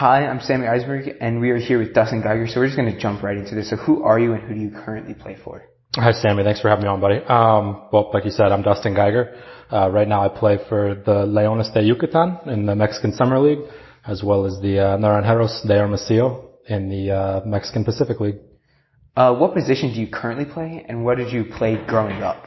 Hi, I'm Sammy Eisberg, and we are here with Dustin Geiger. So we're just going to jump right into this. So who are you, and who do you currently play for? Hi, Sammy. Thanks for having me on, buddy. Um, well, like you said, I'm Dustin Geiger. Uh, right now I play for the Leones de Yucatan in the Mexican Summer League, as well as the uh, Naranjeros de Hermosillo in the uh, Mexican Pacific League. Uh, what position do you currently play, and what did you play growing up?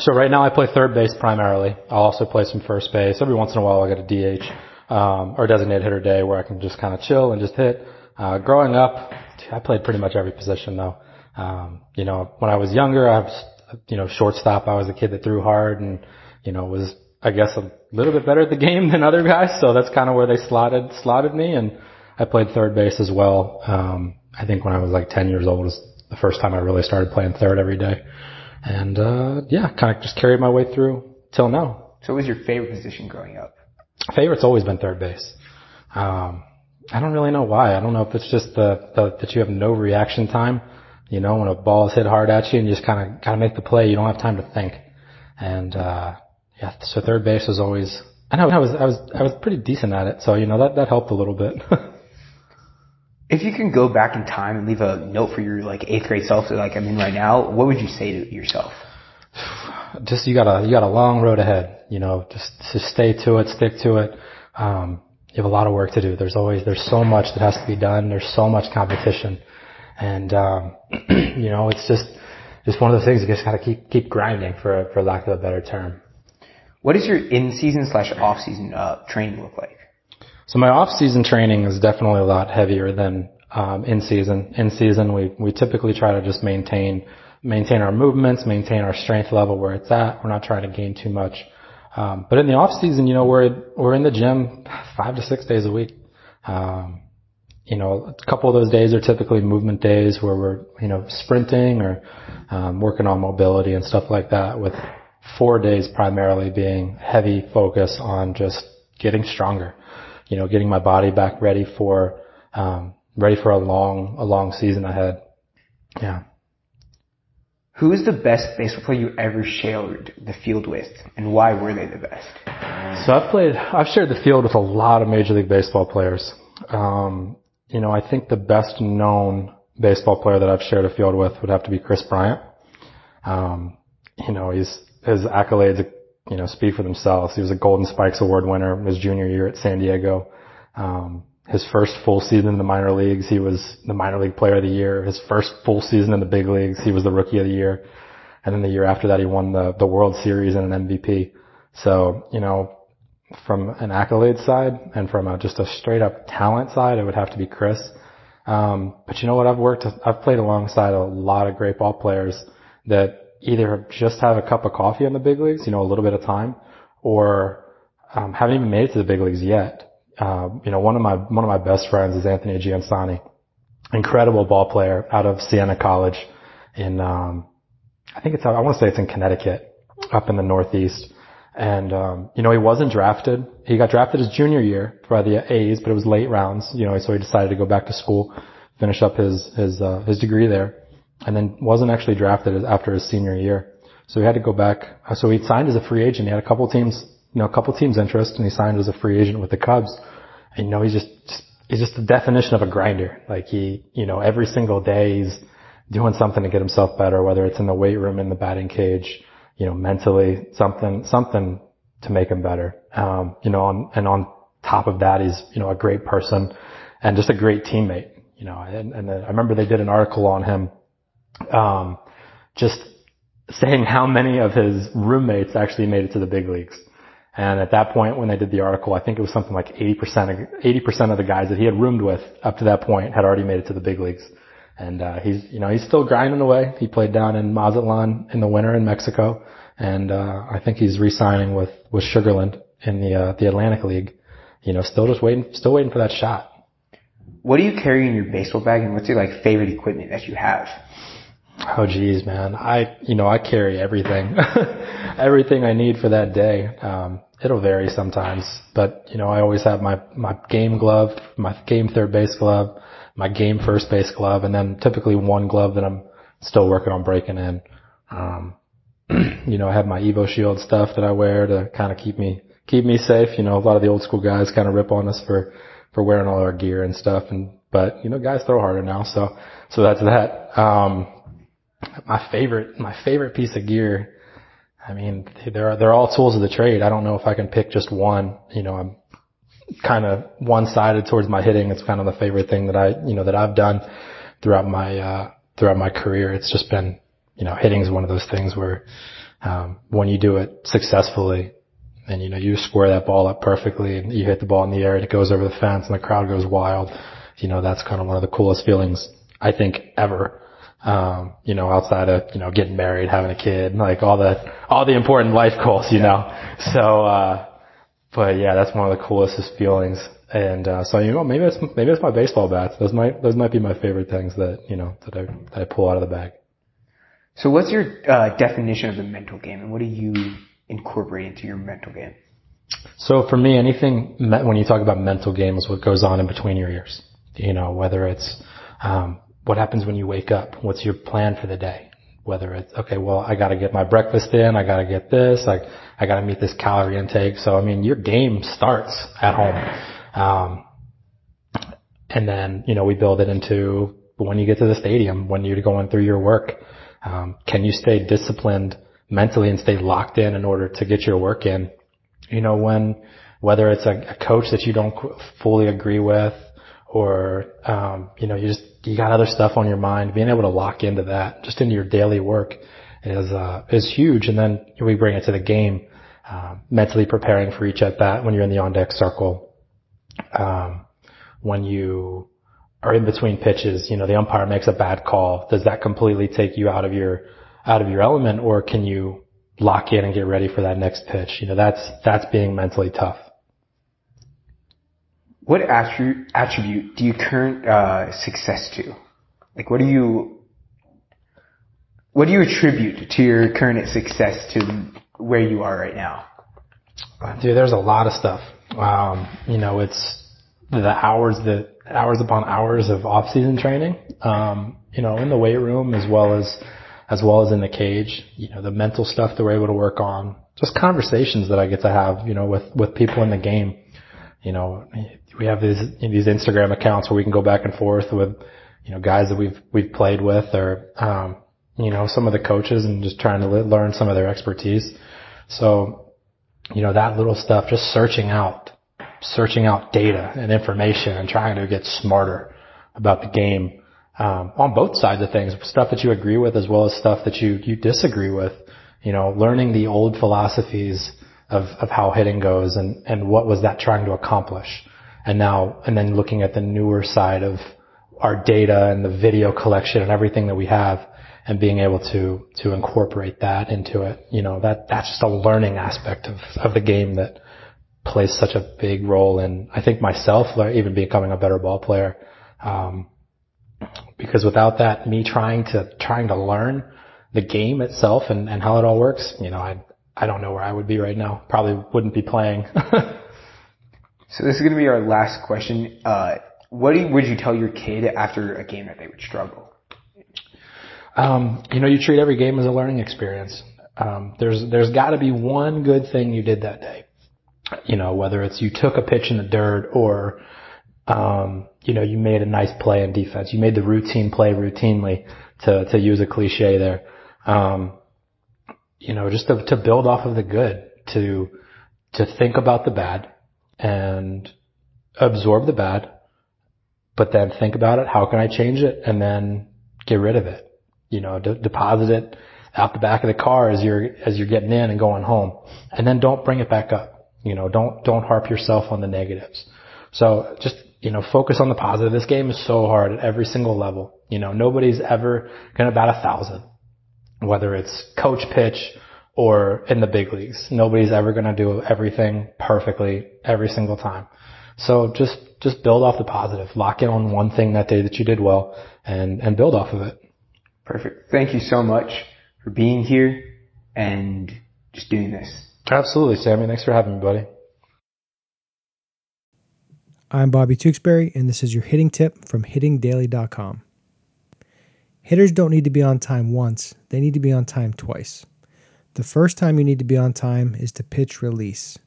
So right now I play third base primarily. I'll also play some first base. Every once in a while I get a DH um, or designated hitter day where I can just kind of chill and just hit. Uh, growing up, I played pretty much every position though. Um, you know, when I was younger, I was, you know, shortstop. I was a kid that threw hard and, you know, was, I guess, a little bit better at the game than other guys. So that's kind of where they slotted, slotted me. And I played third base as well. Um, I think when I was like 10 years old was the first time I really started playing third every day. And, uh, yeah, kind of just carried my way through till now. So what was your favorite position growing up? Favorite's always been third base. Um, I don't really know why. I don't know if it's just the, the that you have no reaction time. You know, when a ball is hit hard at you and you just kind of kind of make the play, you don't have time to think. And uh, yeah, so third base was always. I know I was I was I was pretty decent at it, so you know that that helped a little bit. if you can go back in time and leave a note for your like eighth grade self, like I'm in right now, what would you say to yourself? Just you got a you got a long road ahead. You know, just to stay to it, stick to it. Um, you have a lot of work to do. There's always there's so much that has to be done. There's so much competition, and um, you know it's just just one of those things you just gotta keep keep grinding for for lack of a better term. What does your in season slash off season uh, training look like? So my off season training is definitely a lot heavier than um, in season. In season, we we typically try to just maintain maintain our movements, maintain our strength level where it's at. We're not trying to gain too much. Um, but in the off season, you know, we're we're in the gym five to six days a week. Um, you know, a couple of those days are typically movement days where we're you know sprinting or um, working on mobility and stuff like that. With four days primarily being heavy focus on just getting stronger. You know, getting my body back ready for um, ready for a long a long season ahead. Yeah. Who is the best baseball player you ever shared the field with, and why were they the best? So I've played, I've shared the field with a lot of Major League Baseball players. Um, you know, I think the best known baseball player that I've shared a field with would have to be Kris Bryant. Um, you know, he's, his accolades, you know, speak for themselves. He was a Golden Spikes Award winner his junior year at San Diego. Um, his first full season in the minor leagues, he was the minor league player of the year. His first full season in the big leagues, he was the rookie of the year. And then the year after that, he won the, the World Series and an MVP. So, you know, from an accolade side and from a, just a straight up talent side, it would have to be Kris. Um, but you know what? I've worked, I've played alongside a lot of great ball players that either just have a cup of coffee in the big leagues, you know, a little bit of time, or um, haven't even made it to the big leagues yet uh, you know, one of my one of my best friends is Anthony Giansanti, incredible ball player out of Siena College in um, I think it's I want to say it's in Connecticut, up in the Northeast. And um, you know, he wasn't drafted. He got drafted his junior year by the A's, but it was late rounds. You know, so he decided to go back to school, finish up his his uh, his degree there, and then wasn't actually drafted after his senior year. So he had to go back. So he signed as a free agent. He had a couple teams you know, a couple teams interest and he signed as a free agent with the Cubs. And you know, he's just, just he's just the definition of a grinder. Like he, you know, every single day he's doing something to get himself better, whether it's in the weight room, in the batting cage, you know, mentally, something, something to make him better. Um, you know, on, and on top of that, he's, you know, a great person and just a great teammate, you know, and, and I remember they did an article on him, um, just saying how many of his roommates actually made it to the big leagues. And at that point, when they did the article, I think it was something like 80% of, 80% of the guys that he had roomed with up to that point had already made it to the big leagues. And, uh, he's, you know, he's still grinding away. He played down in Mazatlan in the winter in Mexico. And, uh, I think he's re-signing with, with Sugarland in the, uh, the Atlantic League. You know, still just waiting, still waiting for that shot. What do you carry in your baseball bag and what's your like favorite equipment that you have? Oh geez, man. I, you know, I carry everything, everything I need for that day. Um, it'll vary sometimes, but you know, I always have my, my game glove, my game third base glove, my game first base glove, and then typically one glove that I'm still working on breaking in. Um, you know, I have my EvoShield stuff that I wear to kind of keep me, keep me safe. You know, a lot of the old school guys kind of rip on us for, for wearing all our gear and stuff. And but you know, guys throw harder now, so so that's that. Um, my favorite my favorite piece of gear. I mean, they're they're all tools of the trade. I don't know if I can pick just one. You know, I'm kind of one sided towards my hitting. It's kind of the favorite thing that I you know that I've done throughout my uh, throughout my career. It's just been you know hitting is one of those things where um, when you do it successfully, and you know you square that ball up perfectly and you hit the ball in the air and it goes over the fence and the crowd goes wild. You know that's kind of one of the coolest feelings I think ever. Um, you know, outside of you know getting married, having a kid, like all the all the important life goals, you know. So, uh, but yeah, that's one of the coolest feelings. And uh, so you know, maybe it's maybe it's my baseball bats. Those might those might be my favorite things that you know that I that I pull out of the bag. So, what's your uh, definition of the mental game, and what do you incorporate into your mental game? So for me, anything when you talk about mental game is what goes on in between your ears. You know, whether it's um, what happens when you wake up, what's your plan for the day, whether it's okay, well, I got to get my breakfast in, I got to get this, like I got to meet this calorie intake. So I mean, your game starts at home, um, and then you know we build it into when you get to the stadium, when you're going through your work. Um, can you stay disciplined mentally and stay locked in in order to get your work in. You know, when, whether it's a, a coach that you don't fully agree with or, um, you know, you just, you got other stuff on your mind, being able to lock into that, just into your daily work is, uh, is huge. And then we bring it to the game, uh, mentally preparing for each at bat when you're in the on deck circle. Um, when you are in between pitches, you know, the umpire makes a bad call. Does that completely take you out of your, out of your element or can you lock in and get ready for that next pitch? You know, that's, that's being mentally tough. What attribute, do you current, uh, success to? Like what do you, what do you attribute to your current success to where you are right now? Dude, there's a lot of stuff. Um, you know, it's the hours that hours upon hours of off season training. Um, you know, in the weight room as well as as well as in the cage. You know, the mental stuff that we're able to work on, just conversations that I get to have, you know, with, with people in the game. You know, we have these, these Instagram accounts where we can go back and forth with, you know, guys that we've, we've played with or, um, you know, some of the coaches and just trying to learn some of their expertise. So, you know, that little stuff, just searching out, searching out data and information and trying to get smarter about the game um, on both sides of things, stuff that you agree with as well as stuff that you you disagree with. You know, learning the old philosophies of of how hitting goes and and what was that trying to accomplish, and now and then looking at the newer side of our data and the video collection and everything that we have and being able to to incorporate that into it. You know, that that's just a learning aspect of of the game that plays such a big role in I think myself even becoming a better ball player. Um, because without that, me trying to trying to learn the game itself and, and how it all works, you know, I I don't know where I would be right now. Probably wouldn't be playing. so this is going to be our last question. Uh, what you, would you tell your kid after a game that they would struggle? Um, you know, you treat every game as a learning experience. Um, there's there's got to be one good thing you did that day. You know, whether it's you took a pitch in the dirt or um, you know, you made a nice play in defense. You made the routine play routinely to, to use a cliche there. Um, you know, just to, to build off of the good, to, to think about the bad and absorb the bad, but then think about it. How can I change it? And then get rid of it. You know, de- deposit it out the back of the car as you're, as you're getting in and going home. And then don't bring it back up. You know, don't, don't harp yourself on the negatives. So just you know, focus on the positive. This game is so hard at every single level. You know, nobody's ever gonna bat a thousand, whether it's coach pitch or in the big leagues. Nobody's ever gonna do everything perfectly every single time. So just, just build off the positive. Lock in on one thing that day that you did well and, and build off of it. Perfect. Thank you so much for being here and just doing this. Absolutely, Sammy. Thanks for having me, buddy. I'm Bobby Tewksbury, and this is your hitting tip from hittingdaily.com. Hitters don't need to be on time once, they need to be on time twice. The first time you need to be on time is to pitch release.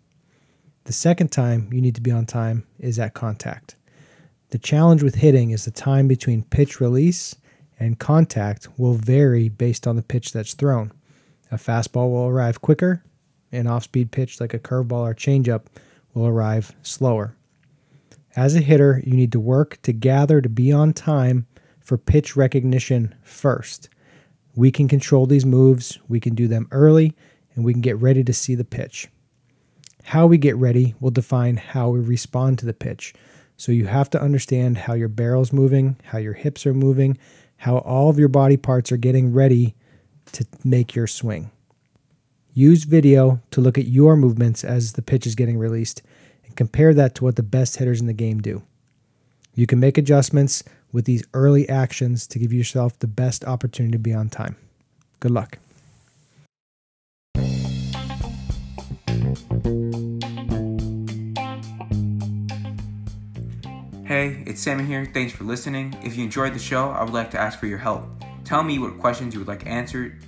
The second time you need to be on time is at contact. The challenge with hitting is the time between pitch release and contact will vary based on the pitch that's thrown. A fastball will arrive quicker, an off speed pitch like a curveball or changeup will arrive slower. As a hitter, you need to work to gather to be on time for pitch recognition first. We can control these moves, we can do them early, and we can get ready to see the pitch. How we get ready will define how we respond to the pitch. So you have to understand how your barrel's moving, how your hips are moving, how all of your body parts are getting ready to make your swing. Use video to look at your movements as the pitch is getting released and compare that to what the best hitters in the game do. You can make adjustments with these early actions to give yourself the best opportunity to be on time. Good luck. Hey, it's Salmon here. Thanks for listening. If you enjoyed the show, I would like to ask for your help. Tell me what questions you would like answered.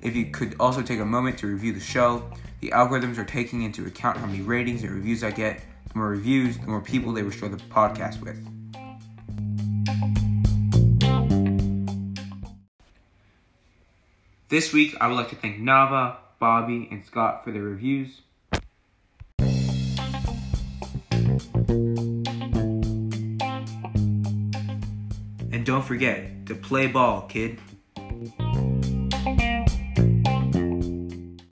If you could also take a moment to review the show, the algorithms are taking into account how many ratings and reviews I get. The more reviews, the more people they will the podcast with. This week, I would like to thank Nava, Bobby, and Scott for their reviews. And don't forget to play ball, kid.